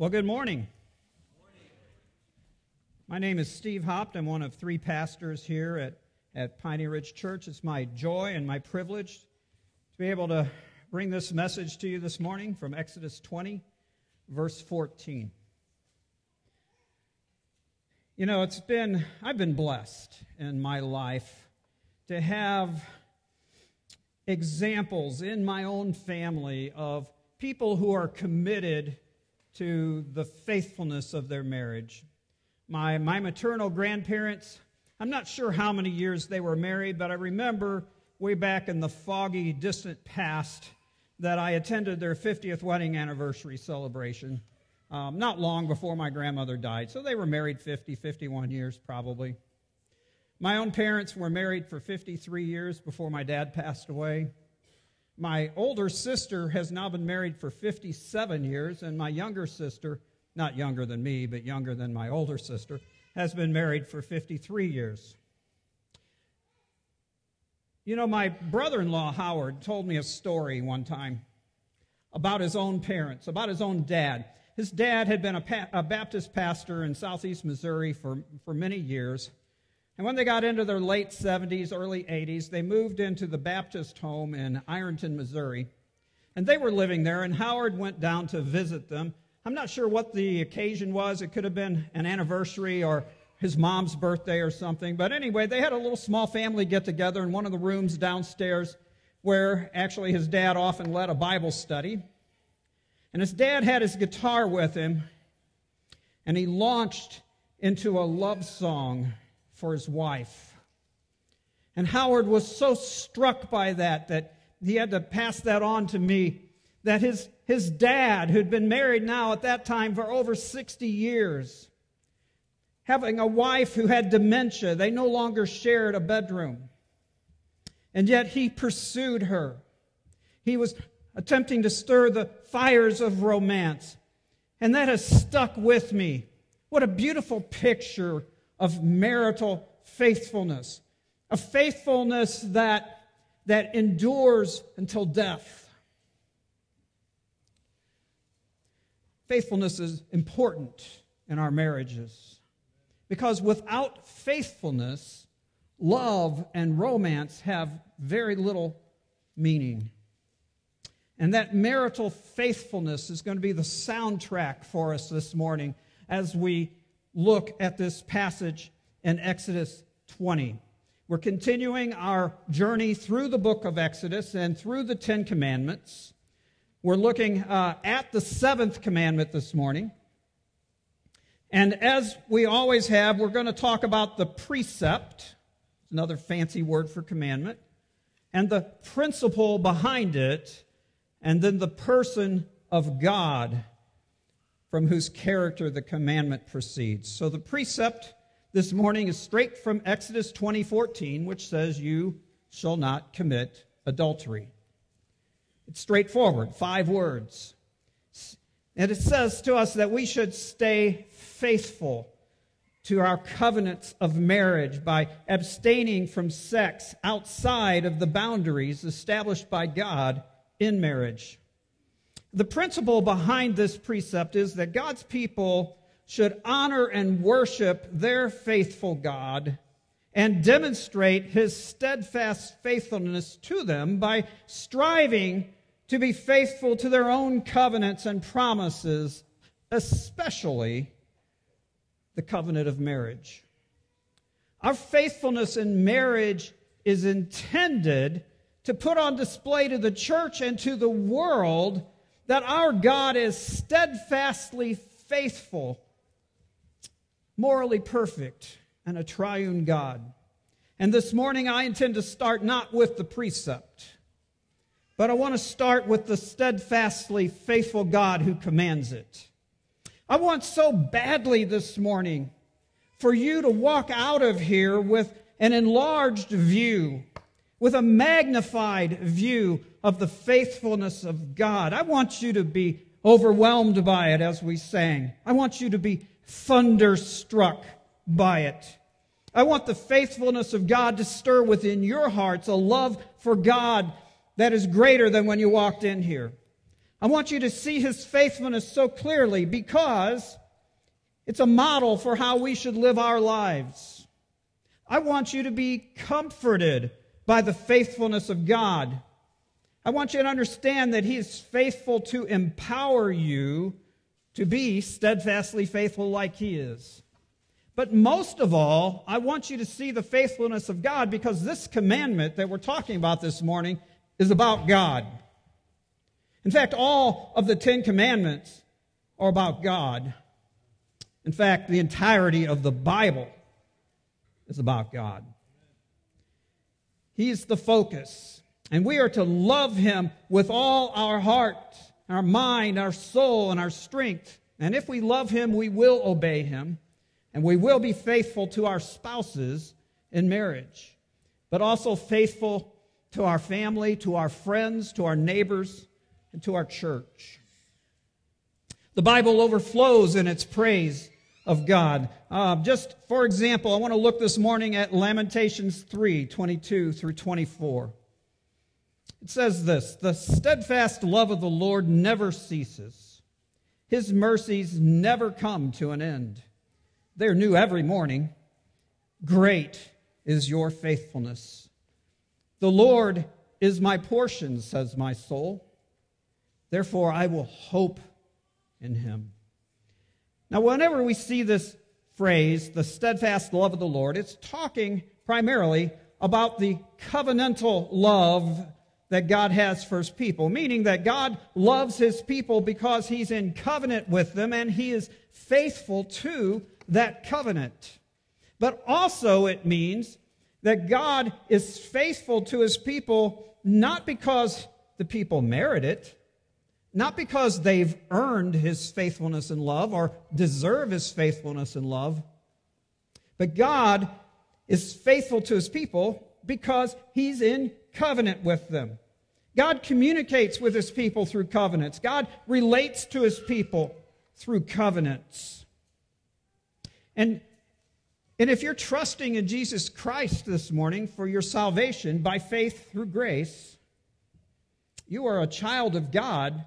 Well, good morning. My name is Steve Hopt. I'm one of three pastors here at, at Piney Ridge Church. It's my joy and my privilege to be able to bring this message to you this morning from Exodus 20, verse 14. You know, it's been, I've been blessed in my life to have examples in my own family of people who are committed to the faithfulness of their marriage. My, my maternal grandparents, I'm not sure how many years they were married, but I remember way back in the foggy, distant past that I attended their 50th wedding anniversary celebration um, not long before my grandmother died. So they were married 50, 51 years probably. My own parents were married for 53 years before my dad passed away. My older sister has now been married for 57 years, and my younger sister, not younger than me, but younger than my older sister, has been married for 53 years. You know, my brother in law, Howard, told me a story one time about his own parents, about his own dad. His dad had been a, pa- a Baptist pastor in southeast Missouri for, for many years. And when they got into their late 70s, early 80s, they moved into the Baptist home in Ironton, Missouri. And they were living there, and Howard went down to visit them. I'm not sure what the occasion was. It could have been an anniversary or his mom's birthday or something. But anyway, they had a little small family get together in one of the rooms downstairs where actually his dad often led a Bible study. And his dad had his guitar with him, and he launched into a love song for his wife. And Howard was so struck by that that he had to pass that on to me that his, his dad, who'd been married now at that time for over 60 years, having a wife who had dementia, they no longer shared a bedroom. And yet he pursued her. He was attempting to stir the fires of romance. And that has stuck with me. What a beautiful picture of marital faithfulness, a faithfulness that, that endures until death. Faithfulness is important in our marriages because without faithfulness, love and romance have very little meaning. And that marital faithfulness is going to be the soundtrack for us this morning as we look at this passage in Exodus 20. We're continuing our journey through the book of Exodus and through the Ten Commandments. We're looking uh, at the seventh commandment this morning. And as we always have, we're going to talk about the precept, another fancy word for commandment, and the principle behind it, and then the person of God from whose character the commandment proceeds. So the precept this morning is straight from Exodus 20:14, which says you shall not commit adultery. It's straightforward, five words. And it says to us that we should stay faithful to our covenants of marriage by abstaining from sex outside of the boundaries established by God in marriage. The principle behind this precept is that God's people should honor and worship their faithful God and demonstrate his steadfast faithfulness to them by striving to be faithful to their own covenants and promises, especially the covenant of marriage. Our faithfulness in marriage is intended to put on display to the church and to the world that our God is steadfastly faithful, morally perfect, and a triune God. And this morning I intend to start not with the precept, but I want to start with the steadfastly faithful God who commands it. I want so badly this morning for you to walk out of here with an enlarged view with a magnified view of the faithfulness of God. I want you to be overwhelmed by it as we sang. I want you to be thunderstruck by it. I want the faithfulness of God to stir within your hearts a love for God that is greater than when you walked in here. I want you to see his faithfulness so clearly because it's a model for how we should live our lives. I want you to be comforted by the faithfulness of God. I want you to understand that he is faithful to empower you to be steadfastly faithful like he is. But most of all, I want you to see the faithfulness of God because this commandment that we're talking about this morning is about God. In fact, all of the Ten Commandments are about God. In fact, the entirety of the Bible is about God. He's the focus. And we are to love Him with all our heart, our mind, our soul, and our strength. And if we love Him, we will obey Him. And we will be faithful to our spouses in marriage, but also faithful to our family, to our friends, to our neighbors, and to our church. The Bible overflows in its praise of God. Uh, just for example, I want to look this morning at Lamentations 3 22 through 24. It says this The steadfast love of the Lord never ceases, his mercies never come to an end. They're new every morning. Great is your faithfulness. The Lord is my portion, says my soul. Therefore, I will hope in him. Now, whenever we see this phrase, the steadfast love of the Lord, it's talking primarily about the covenantal love that God has for his people, meaning that God loves his people because he's in covenant with them and he is faithful to that covenant. But also, it means that God is faithful to his people not because the people merit it, not because they've earned his faithfulness and love or deserve his faithfulness and love, but God is faithful to his people because he's in covenant with them. God communicates with his people through covenants. God relates to his people through covenants. And, and if you're trusting in Jesus Christ this morning for your salvation by faith through grace, you are a child of God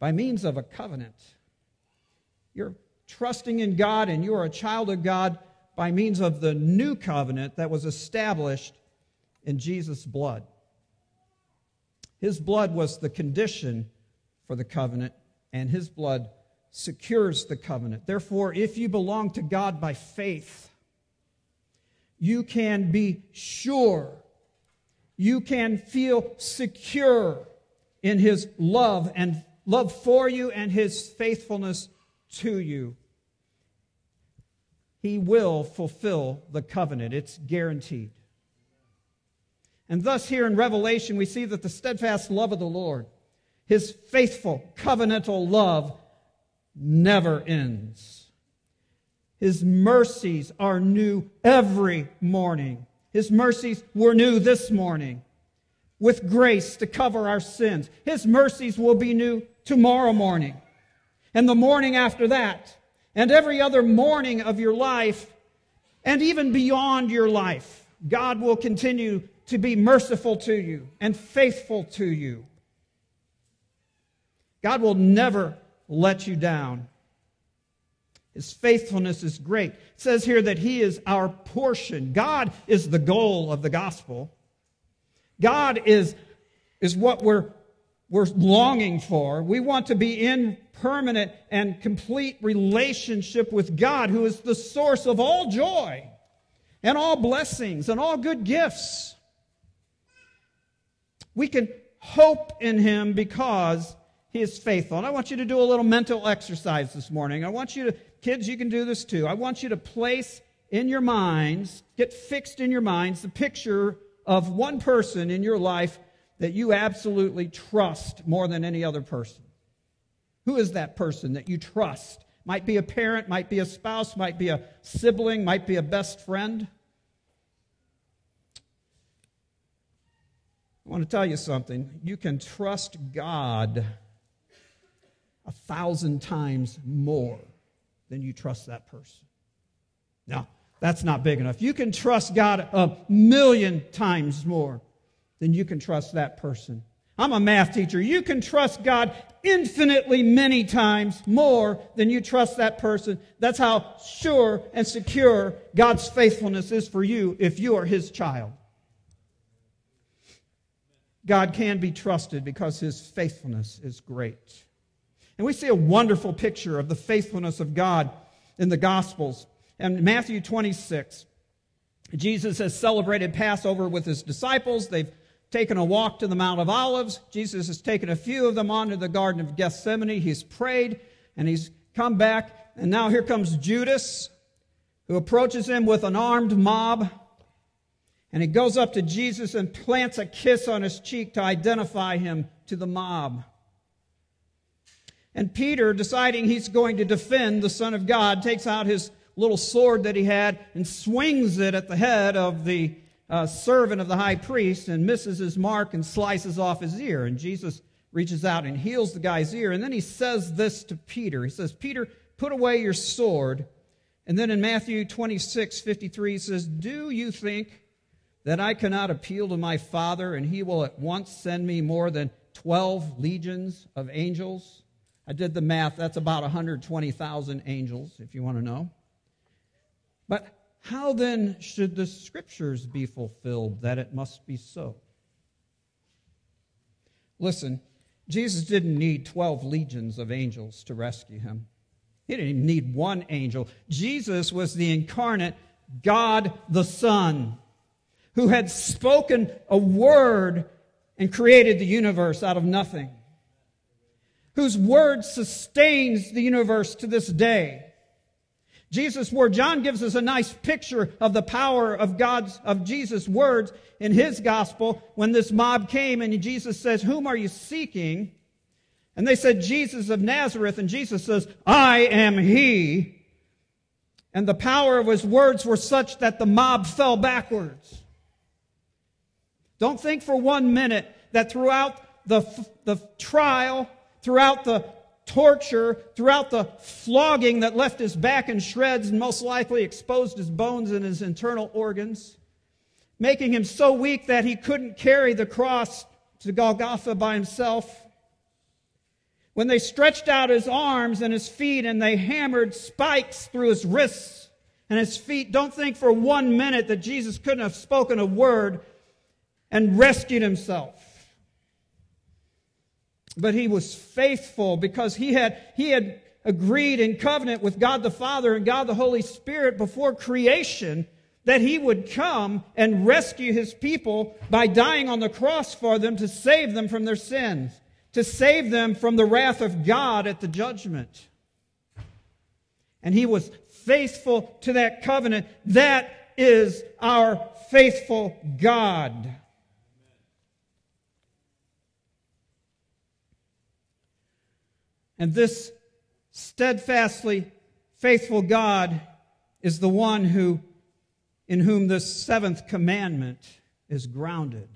by means of a covenant. You're trusting in God and you are a child of God by means of the new covenant that was established in Jesus' blood. His blood was the condition for the covenant, and his blood secures the covenant. Therefore, if you belong to God by faith, you can be sure, you can feel secure in his love and love for you and his faithfulness to you. He will fulfill the covenant. It's guaranteed. And thus, here in Revelation, we see that the steadfast love of the Lord, his faithful covenantal love, never ends. His mercies are new every morning. His mercies were new this morning with grace to cover our sins. His mercies will be new tomorrow morning and the morning after that and every other morning of your life and even beyond your life. God will continue to be merciful to you and faithful to you. God will never let you down. His faithfulness is great. It says here that He is our portion. God is the goal of the gospel. God is, is what we're, we're longing for. We want to be in permanent and complete relationship with God, who is the source of all joy and all blessings and all good gifts. We can hope in Him because He is faithful. And I want you to do a little mental exercise this morning. I want you to, kids, you can do this too. I want you to place in your minds, get fixed in your minds, the picture of one person in your life that you absolutely trust more than any other person? Who is that person that you trust? Might be a parent, might be a spouse, might be a sibling, might be a best friend. I want to tell you something. You can trust God a thousand times more than you trust that person. Now, that's not big enough. You can trust God a million times more than you can trust that person. I'm a math teacher. You can trust God infinitely many times more than you trust that person. That's how sure and secure God's faithfulness is for you if you are His child. God can be trusted because His faithfulness is great. And we see a wonderful picture of the faithfulness of God in the Gospels. And Matthew 26, Jesus has celebrated Passover with his disciples. They've taken a walk to the Mount of Olives. Jesus has taken a few of them onto the Garden of Gethsemane. He's prayed and he's come back. And now here comes Judas, who approaches him with an armed mob. And he goes up to Jesus and plants a kiss on his cheek to identify him to the mob. And Peter, deciding he's going to defend the Son of God, takes out his little sword that he had and swings it at the head of the uh, servant of the high priest and misses his mark and slices off his ear. And Jesus reaches out and heals the guy's ear. And then he says this to Peter He says, Peter, put away your sword. And then in Matthew 26, 53, he says, Do you think that I cannot appeal to my Father and he will at once send me more than 12 legions of angels? I did the math. That's about 120,000 angels, if you want to know. But how then should the scriptures be fulfilled that it must be so? Listen, Jesus didn't need 12 legions of angels to rescue him. He didn't even need one angel. Jesus was the incarnate God the Son who had spoken a word and created the universe out of nothing whose word sustains the universe to this day. Jesus' word, John gives us a nice picture of the power of God's, of Jesus' words in his gospel when this mob came and Jesus says, Whom are you seeking? And they said, Jesus of Nazareth. And Jesus says, I am he. And the power of his words were such that the mob fell backwards. Don't think for one minute that throughout the, the trial throughout the torture, throughout the flogging that left his back in shreds and most likely exposed his bones and his internal organs, making him so weak that he couldn't carry the cross to Golgotha by himself. When they stretched out his arms and his feet and they hammered spikes through his wrists and his feet, don't think for one minute that Jesus couldn't have spoken a word and rescued himself but he was faithful because he had, he had agreed in covenant with God the Father and God the Holy Spirit before creation that he would come and rescue his people by dying on the cross for them to save them from their sins, to save them from the wrath of God at the judgment. And he was faithful to that covenant. That is our faithful God. And this steadfastly faithful God is the one who, in whom the seventh commandment is grounded.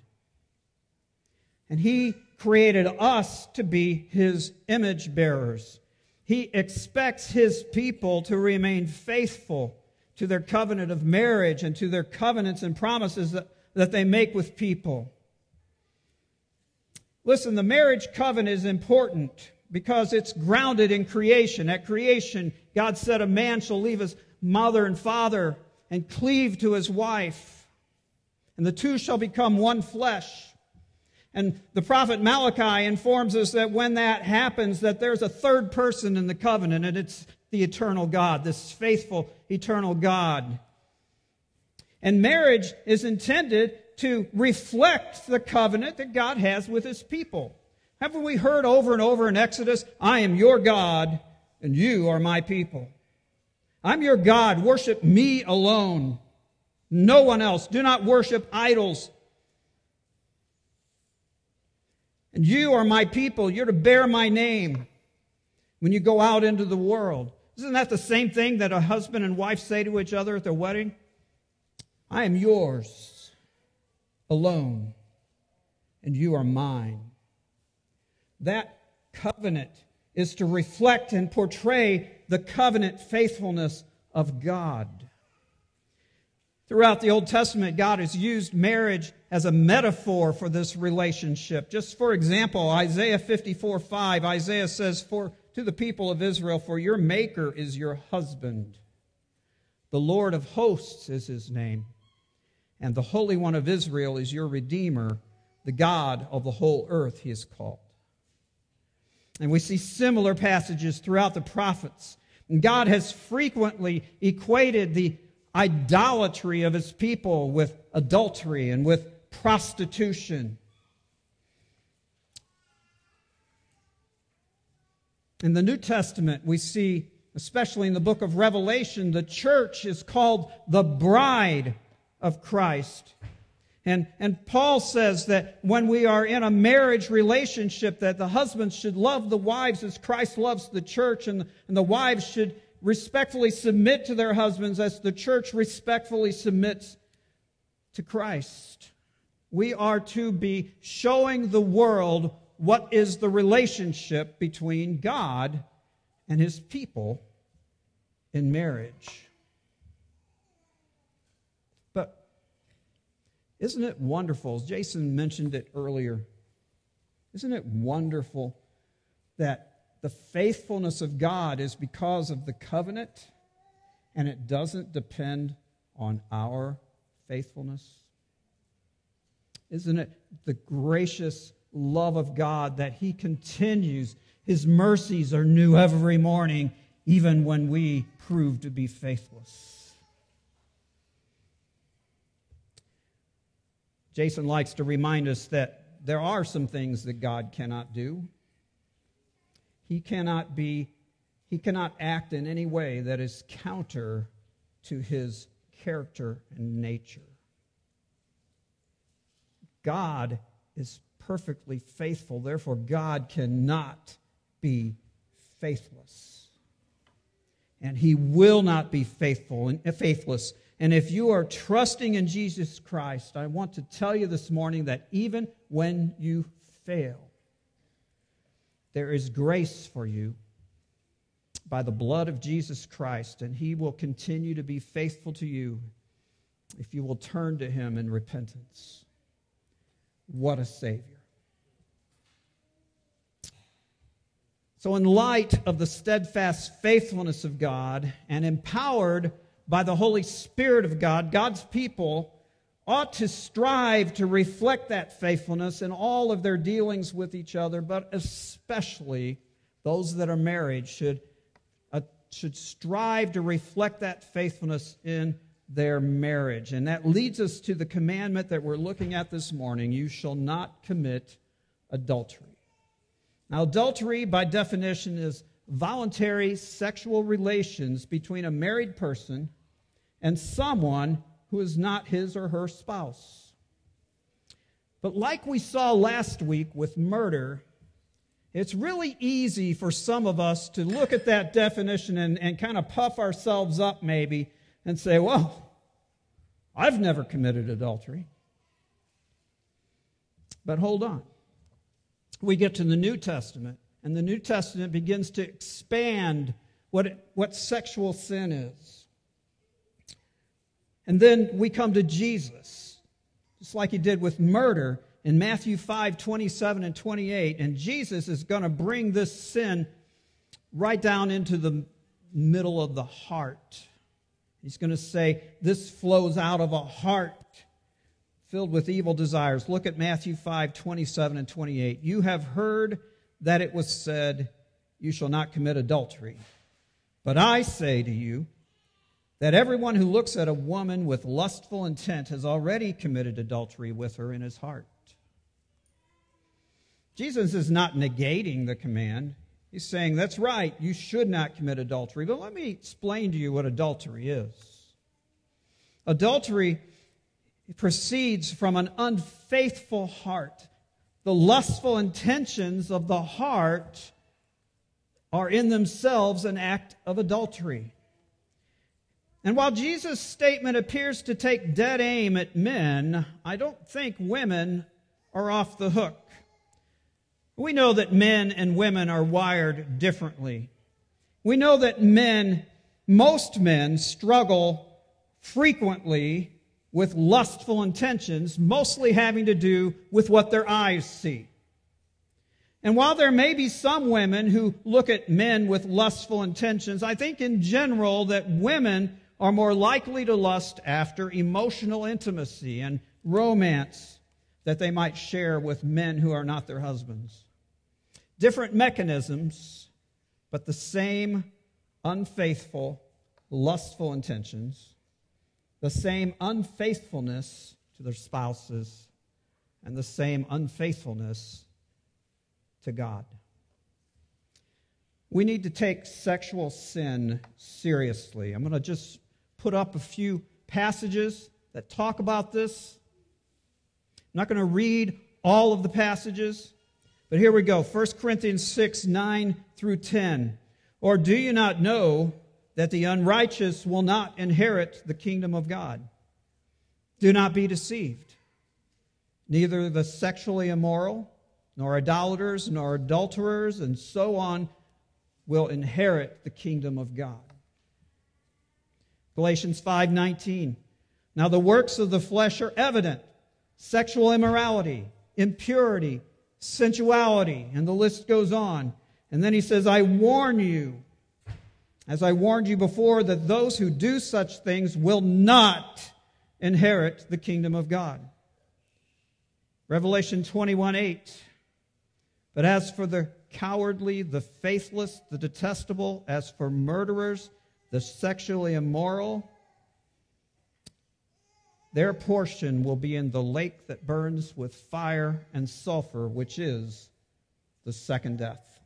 And he created us to be his image bearers. He expects his people to remain faithful to their covenant of marriage and to their covenants and promises that, that they make with people. Listen, the marriage covenant is important because it's grounded in creation. At creation, God said, A man shall leave his mother and father and cleave to his wife, and the two shall become one flesh. And the prophet Malachi informs us that when that happens, that there's a third person in the covenant, and it's the eternal God, this faithful eternal God. And marriage is intended to reflect the covenant that God has with his people. Haven't we heard over and over in Exodus, I am your God and you are my people? I'm your God. Worship me alone. No one else. Do not worship idols. And you are my people. You're to bear my name when you go out into the world. Isn't that the same thing that a husband and wife say to each other at their wedding? I am yours alone, and you are mine. That covenant is to reflect and portray the covenant faithfulness of God. Throughout the Old Testament, God has used marriage as a metaphor for this relationship. Just for example, Isaiah 54 5, Isaiah says, For to the people of Israel, for your maker is your husband. The Lord of hosts is his name. And the Holy One of Israel is your Redeemer. The God of the whole earth he is called. And we see similar passages throughout the prophets. And God has frequently equated the idolatry of his people with adultery and with prostitution. In the New Testament, we see, especially in the book of Revelation, the church is called the bride of Christ. And, and Paul says that when we are in a marriage relationship, that the husbands should love the wives as Christ loves the church, and, and the wives should respectfully submit to their husbands as the church respectfully submits to Christ. We are to be showing the world what is the relationship between God and his people in marriage. Isn't it wonderful? Jason mentioned it earlier. Isn't it wonderful that the faithfulness of God is because of the covenant and it doesn't depend on our faithfulness? Isn't it the gracious love of God that He continues? His mercies are new every morning, even when we prove to be faithless. Jason likes to remind us that there are some things that God cannot do. He cannot be he cannot act in any way that is counter to his character and nature. God is perfectly faithful, therefore God cannot be faithless. And he will not be faithful and faithless and if you are trusting in Jesus Christ, I want to tell you this morning that even when you fail, there is grace for you by the blood of Jesus Christ, and He will continue to be faithful to you if you will turn to Him in repentance. What a Savior. So, in light of the steadfast faithfulness of God and empowered by the Holy Spirit of God, God's people ought to strive to reflect that faithfulness in all of their dealings with each other, but especially those that are married should, uh, should strive to reflect that faithfulness in their marriage. And that leads us to the commandment that we're looking at this morning you shall not commit adultery. Now, adultery, by definition, is voluntary sexual relations between a married person and someone who is not his or her spouse. But like we saw last week with murder, it's really easy for some of us to look at that definition and, and kind of puff ourselves up, maybe, and say, well, I've never committed adultery. But hold on. We get to the New Testament, and the New Testament begins to expand what, what sexual sin is. And then we come to Jesus, just like he did with murder in Matthew 5 27 and 28. And Jesus is going to bring this sin right down into the middle of the heart. He's going to say, This flows out of a heart filled with evil desires. Look at Matthew 5 27 and 28. You have heard that it was said, You shall not commit adultery. But I say to you, that everyone who looks at a woman with lustful intent has already committed adultery with her in his heart. Jesus is not negating the command. He's saying, that's right, you should not commit adultery. But let me explain to you what adultery is. Adultery proceeds from an unfaithful heart. The lustful intentions of the heart are in themselves an act of adultery. And while Jesus' statement appears to take dead aim at men, I don't think women are off the hook. We know that men and women are wired differently. We know that men, most men, struggle frequently with lustful intentions, mostly having to do with what their eyes see. And while there may be some women who look at men with lustful intentions, I think in general that women are more likely to lust after emotional intimacy and romance that they might share with men who are not their husbands. Different mechanisms, but the same unfaithful, lustful intentions, the same unfaithfulness to their spouses, and the same unfaithfulness to God. We need to take sexual sin seriously. I'm going to just put up a few passages that talk about this. I'm not going to read all of the passages, but here we go 1 Corinthians 6 9 through 10. Or do you not know that the unrighteous will not inherit the kingdom of God? Do not be deceived. Neither the sexually immoral, nor idolaters, nor adulterers, and so on will inherit the kingdom of God. Galatians 5:19 Now the works of the flesh are evident: sexual immorality, impurity, sensuality, and the list goes on. And then he says, "I warn you, as I warned you before, that those who do such things will not inherit the kingdom of God." Revelation 21 8. But as for the cowardly, the faithless, the detestable, as for murderers, the sexually immoral, their portion will be in the lake that burns with fire and sulfur, which is the second death.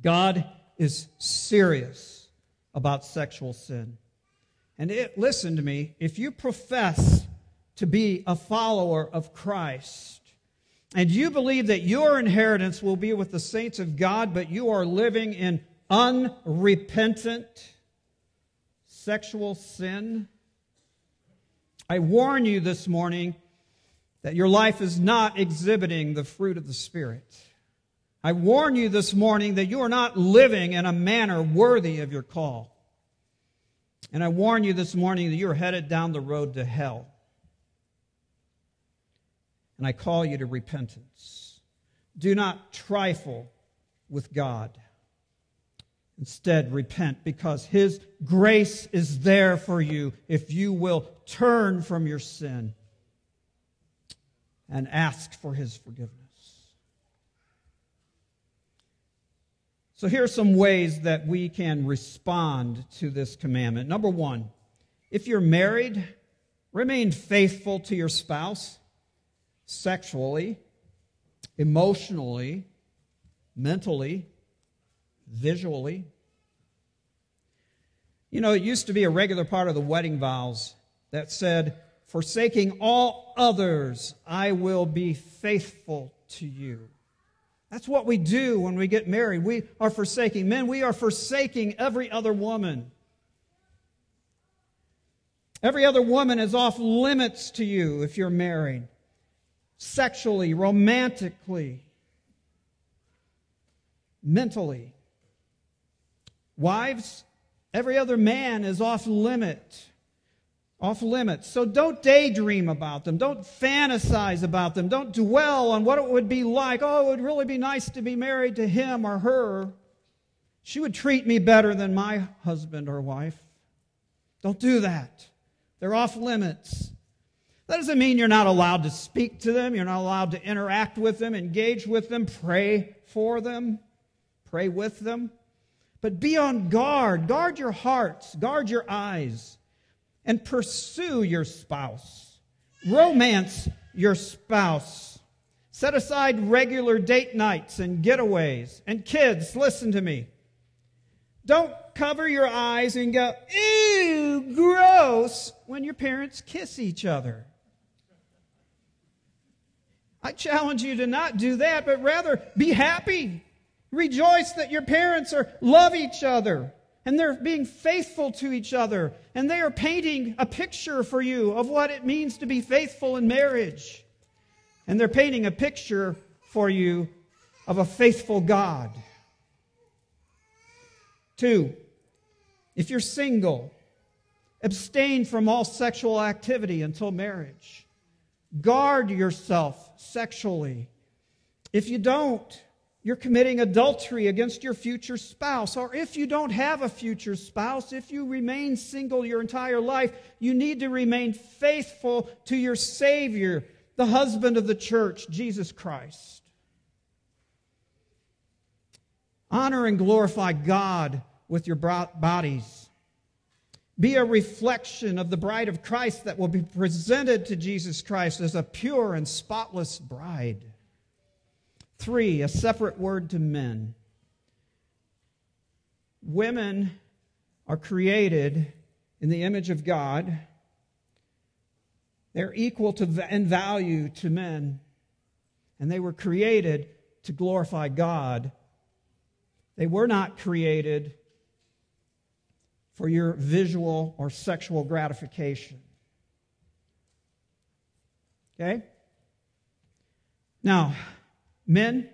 God is serious about sexual sin. And it, listen to me, if you profess to be a follower of Christ, and you believe that your inheritance will be with the saints of God, but you are living in unrepentant sexual sin, I warn you this morning that your life is not exhibiting the fruit of the Spirit. I warn you this morning that you are not living in a manner worthy of your call. And I warn you this morning that you're headed down the road to hell and I call you to repentance. Do not trifle with God. Instead, repent because His grace is there for you if you will turn from your sin and ask for His forgiveness. So, here are some ways that we can respond to this commandment. Number one, if you're married, remain faithful to your spouse sexually, emotionally, mentally, visually. You know, it used to be a regular part of the wedding vows that said, Forsaking all others, I will be faithful to you. That's what we do when we get married. We are forsaking men, we are forsaking every other woman. Every other woman is off limits to you if you're married sexually, romantically, mentally. Wives, every other man is off limit. Off limits. So don't daydream about them. Don't fantasize about them. Don't dwell on what it would be like. Oh, it would really be nice to be married to him or her. She would treat me better than my husband or wife. Don't do that. They're off limits. That doesn't mean you're not allowed to speak to them, you're not allowed to interact with them, engage with them, pray for them, pray with them. But be on guard. Guard your hearts, guard your eyes, and pursue your spouse. Romance your spouse. Set aside regular date nights and getaways. And kids, listen to me. Don't cover your eyes and go, ew, gross, when your parents kiss each other. I challenge you to not do that, but rather be happy. Rejoice that your parents are love each other and they're being faithful to each other and they are painting a picture for you of what it means to be faithful in marriage. And they're painting a picture for you of a faithful God. Two, if you're single, Abstain from all sexual activity until marriage. Guard yourself sexually. If you don't, you're committing adultery against your future spouse. Or if you don't have a future spouse, if you remain single your entire life, you need to remain faithful to your Savior, the husband of the church, Jesus Christ. Honor and glorify God with your bodies. Be a reflection of the bride of Christ that will be presented to Jesus Christ as a pure and spotless bride. Three, a separate word to men. Women are created in the image of God. They're equal to in value to men. And they were created to glorify God. They were not created for your visual or sexual gratification. Okay? Now, Men,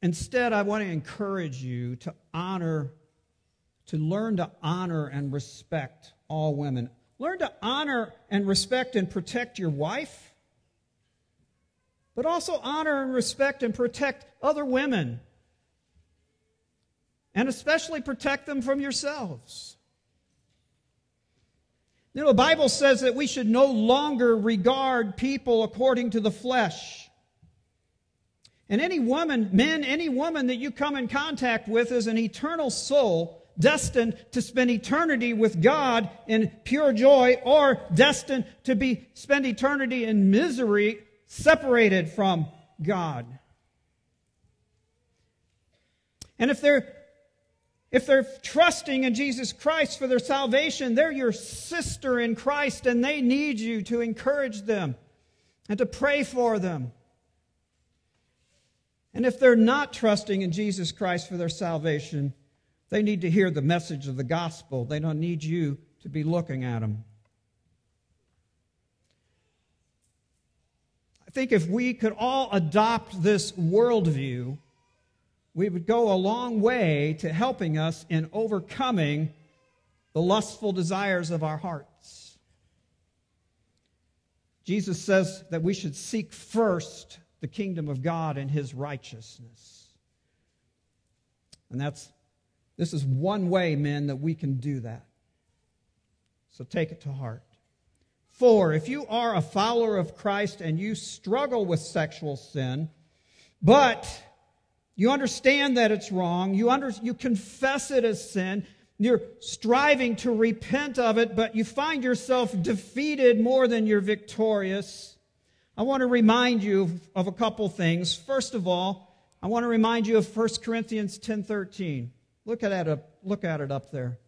instead, I want to encourage you to honor, to learn to honor and respect all women. Learn to honor and respect and protect your wife, but also honor and respect and protect other women. And especially protect them from yourselves. You know, the Bible says that we should no longer regard people according to the flesh. And any woman, men, any woman that you come in contact with is an eternal soul destined to spend eternity with God in pure joy or destined to be spend eternity in misery separated from God. And if they're if they're trusting in Jesus Christ for their salvation, they're your sister in Christ and they need you to encourage them and to pray for them. And if they're not trusting in Jesus Christ for their salvation, they need to hear the message of the gospel. They don't need you to be looking at them. I think if we could all adopt this worldview, we would go a long way to helping us in overcoming the lustful desires of our hearts. Jesus says that we should seek first the kingdom of God and his righteousness. And that's this is one way, men, that we can do that. So take it to heart. Four, if you are a follower of Christ and you struggle with sexual sin, but you understand that it's wrong. You, under, you confess it as sin. You're striving to repent of it, but you find yourself defeated more than you're victorious. I want to remind you of, a couple things. First of all, I want to remind you of 1 Corinthians 10:13. Look at it look at it up there.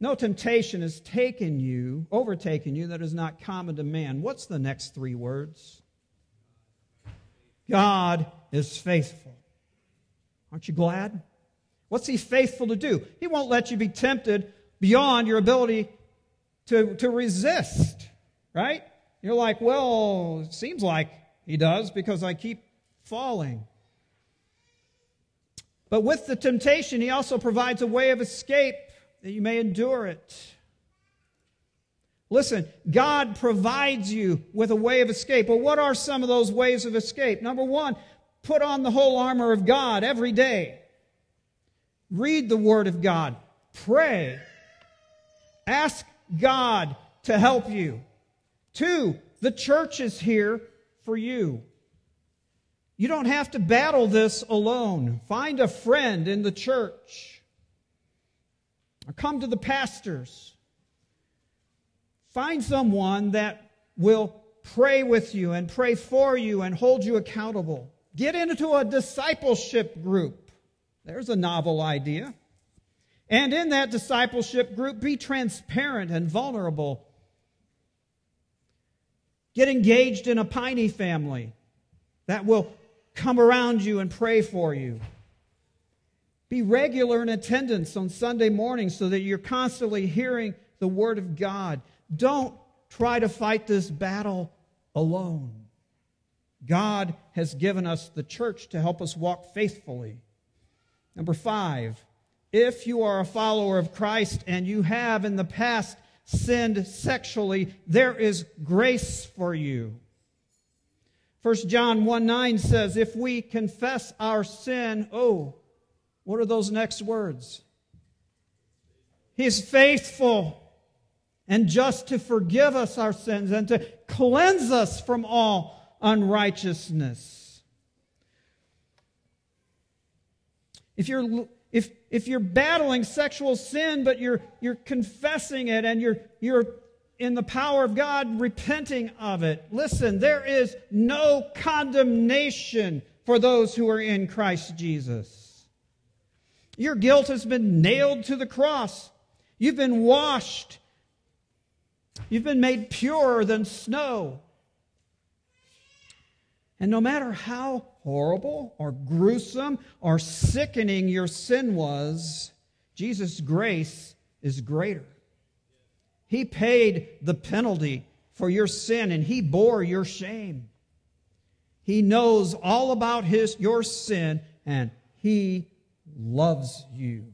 No temptation has taken you, overtaken you that is not common to man. What's the next three words? God is faithful. Aren't you glad? What's he faithful to do? He won't let you be tempted beyond your ability to, to resist, right? You're like, well, it seems like he does because I keep falling. But with the temptation, he also provides a way of escape that you may endure it. Listen, God provides you with a way of escape. Well, what are some of those ways of escape? Number one, Put on the whole armor of God every day. Read the Word of God. Pray. Ask God to help you. Two, the church is here for you. You don't have to battle this alone. Find a friend in the church. Or come to the pastors. Find someone that will pray with you and pray for you and hold you accountable. Get into a discipleship group. There's a novel idea. And in that discipleship group, be transparent and vulnerable. Get engaged in a piney family that will come around you and pray for you. Be regular in attendance on Sunday mornings so that you're constantly hearing the Word of God. Don't try to fight this battle alone. God has given us the church to help us walk faithfully. Number five, if you are a follower of Christ and you have in the past sinned sexually, there is grace for you. 1 John 1 9 says, If we confess our sin, oh, what are those next words? He's faithful and just to forgive us our sins and to cleanse us from all unrighteousness. If you're if, if you're battling sexual sin, but you're, you're confessing it and you're, you're in the power of God repenting of it, listen, there is no condemnation for those who are in Christ Jesus. Your guilt has been nailed to the cross. You've been washed. You've been made purer than snow. And no matter how horrible or gruesome or sickening your sin was, Jesus' grace is greater. He paid the penalty for your sin and he bore your shame. He knows all about his, your sin and he loves you.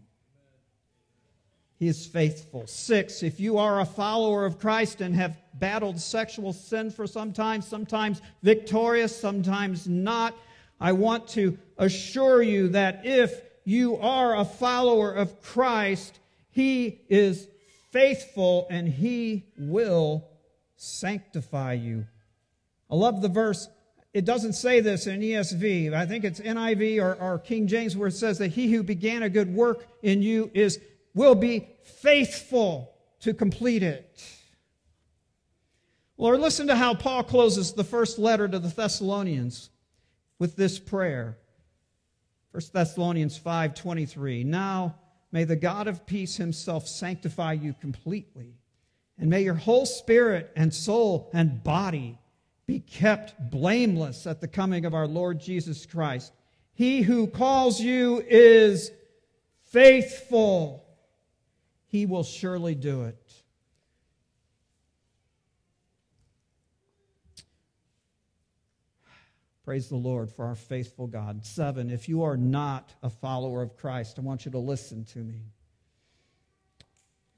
He is faithful. Six, if you are a follower of Christ and have battled sexual sin for some time, sometimes victorious, sometimes not, I want to assure you that if you are a follower of Christ, He is faithful and He will sanctify you. I love the verse. It doesn't say this in ESV. I think it's NIV or, or King James where it says that he who began a good work in you is will be faithful to complete it. Lord, listen to how Paul closes the first letter to the Thessalonians with this prayer. 1 Thessalonians 5:23. Now may the God of peace himself sanctify you completely, and may your whole spirit and soul and body be kept blameless at the coming of our Lord Jesus Christ. He who calls you is faithful he will surely do it. Praise the Lord for our faithful God. Seven, if you are not a follower of Christ, I want you to listen to me.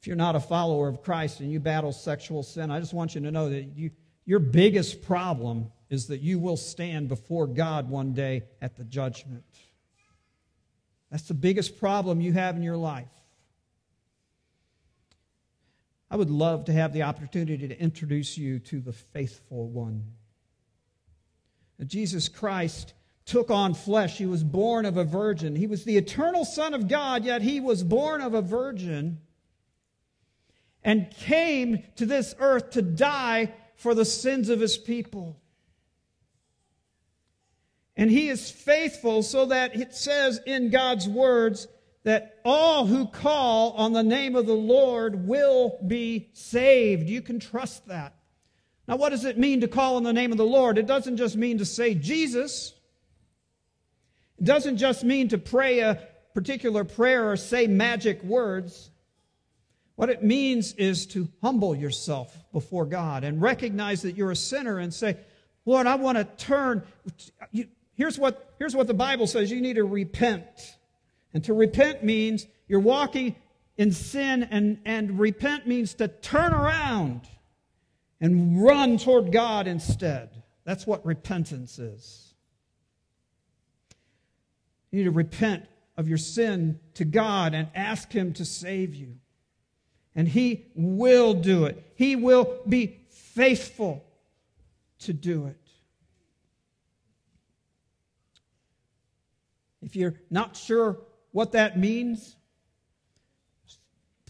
If you're not a follower of Christ and you battle sexual sin, I just want you to know that you, your biggest problem is that you will stand before God one day at the judgment. That's the biggest problem you have in your life. I would love to have the opportunity to introduce you to the faithful one. Jesus Christ took on flesh. He was born of a virgin. He was the eternal Son of God, yet he was born of a virgin and came to this earth to die for the sins of his people. And he is faithful so that it says in God's words, that all who call on the name of the Lord will be saved. You can trust that. Now, what does it mean to call on the name of the Lord? It doesn't just mean to say Jesus. It doesn't just mean to pray a particular prayer or say magic words. What it means is to humble yourself before God and recognize that you're a sinner and say, Lord, I want to turn. Here's what, here's what the Bible says you need to repent. And to repent means you're walking in sin, and, and repent means to turn around and run toward God instead. That's what repentance is. You need to repent of your sin to God and ask Him to save you. And He will do it, He will be faithful to do it. If you're not sure what that means?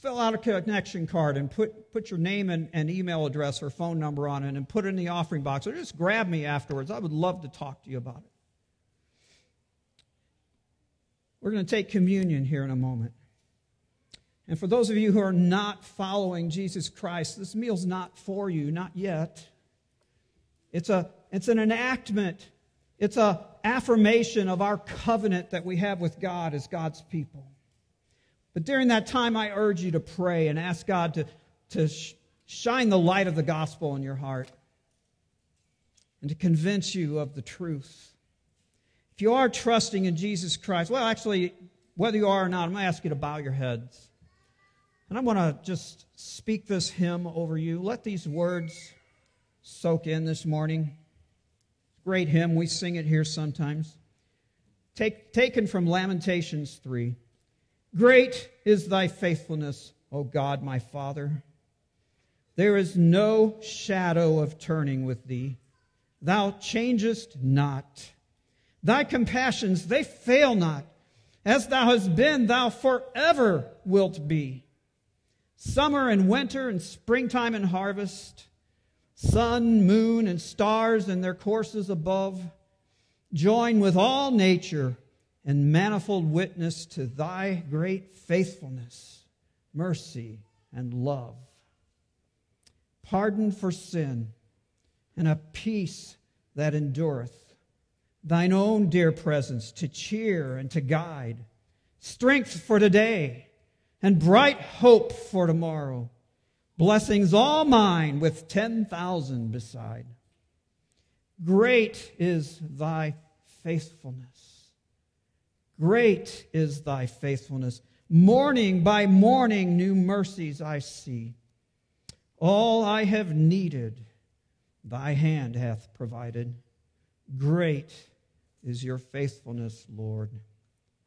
Fill out a connection card and put, put your name and, and email address or phone number on it and put it in the offering box or just grab me afterwards. I would love to talk to you about it. We're going to take communion here in a moment. And for those of you who are not following Jesus Christ, this meal's not for you, not yet. It's, a, it's an enactment it's an affirmation of our covenant that we have with God as God's people. But during that time, I urge you to pray and ask God to, to sh- shine the light of the gospel in your heart and to convince you of the truth. If you are trusting in Jesus Christ, well, actually, whether you are or not, I'm going to ask you to bow your heads. And I'm going to just speak this hymn over you. Let these words soak in this morning. Great hymn. We sing it here sometimes. Take, taken from Lamentations 3. Great is thy faithfulness, O God, my Father. There is no shadow of turning with thee. Thou changest not. Thy compassions, they fail not. As thou hast been, thou forever wilt be. Summer and winter and springtime and harvest, sun, moon, and stars and their courses above, join with all nature and manifold witness to thy great faithfulness, mercy, and love. Pardon for sin and a peace that endureth. Thine own dear presence to cheer and to guide, strength for today, and bright hope for tomorrow, blessings all mine with 10,000 beside. Great is thy faithfulness. Great is thy faithfulness. Morning by morning, new mercies I see. All I have needed, thy hand hath provided. Great is your faithfulness, Lord,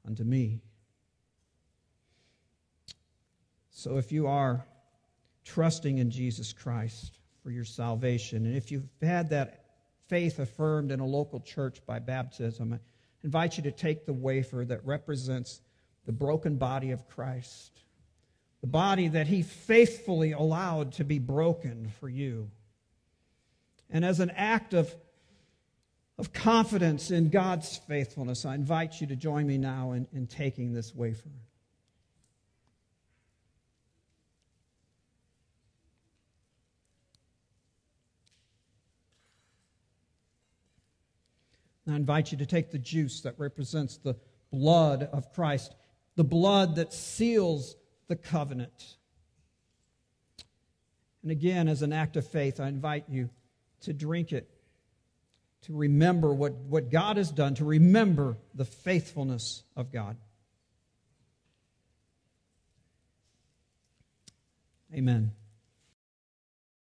unto me. So if you are trusting in Jesus Christ for your salvation, and if you've had that faith affirmed in a local church by baptism, I invite you to take the wafer that represents the broken body of Christ, the body that he faithfully allowed to be broken for you. And as an act of of confidence in God's faithfulness, I invite you to join me now in, in taking this wafer. I invite you to take the juice that represents the blood of Christ, the blood that seals the covenant. And again, as an act of faith, I invite you to drink it to remember what, what God has done, to remember the faithfulness of God. Amen.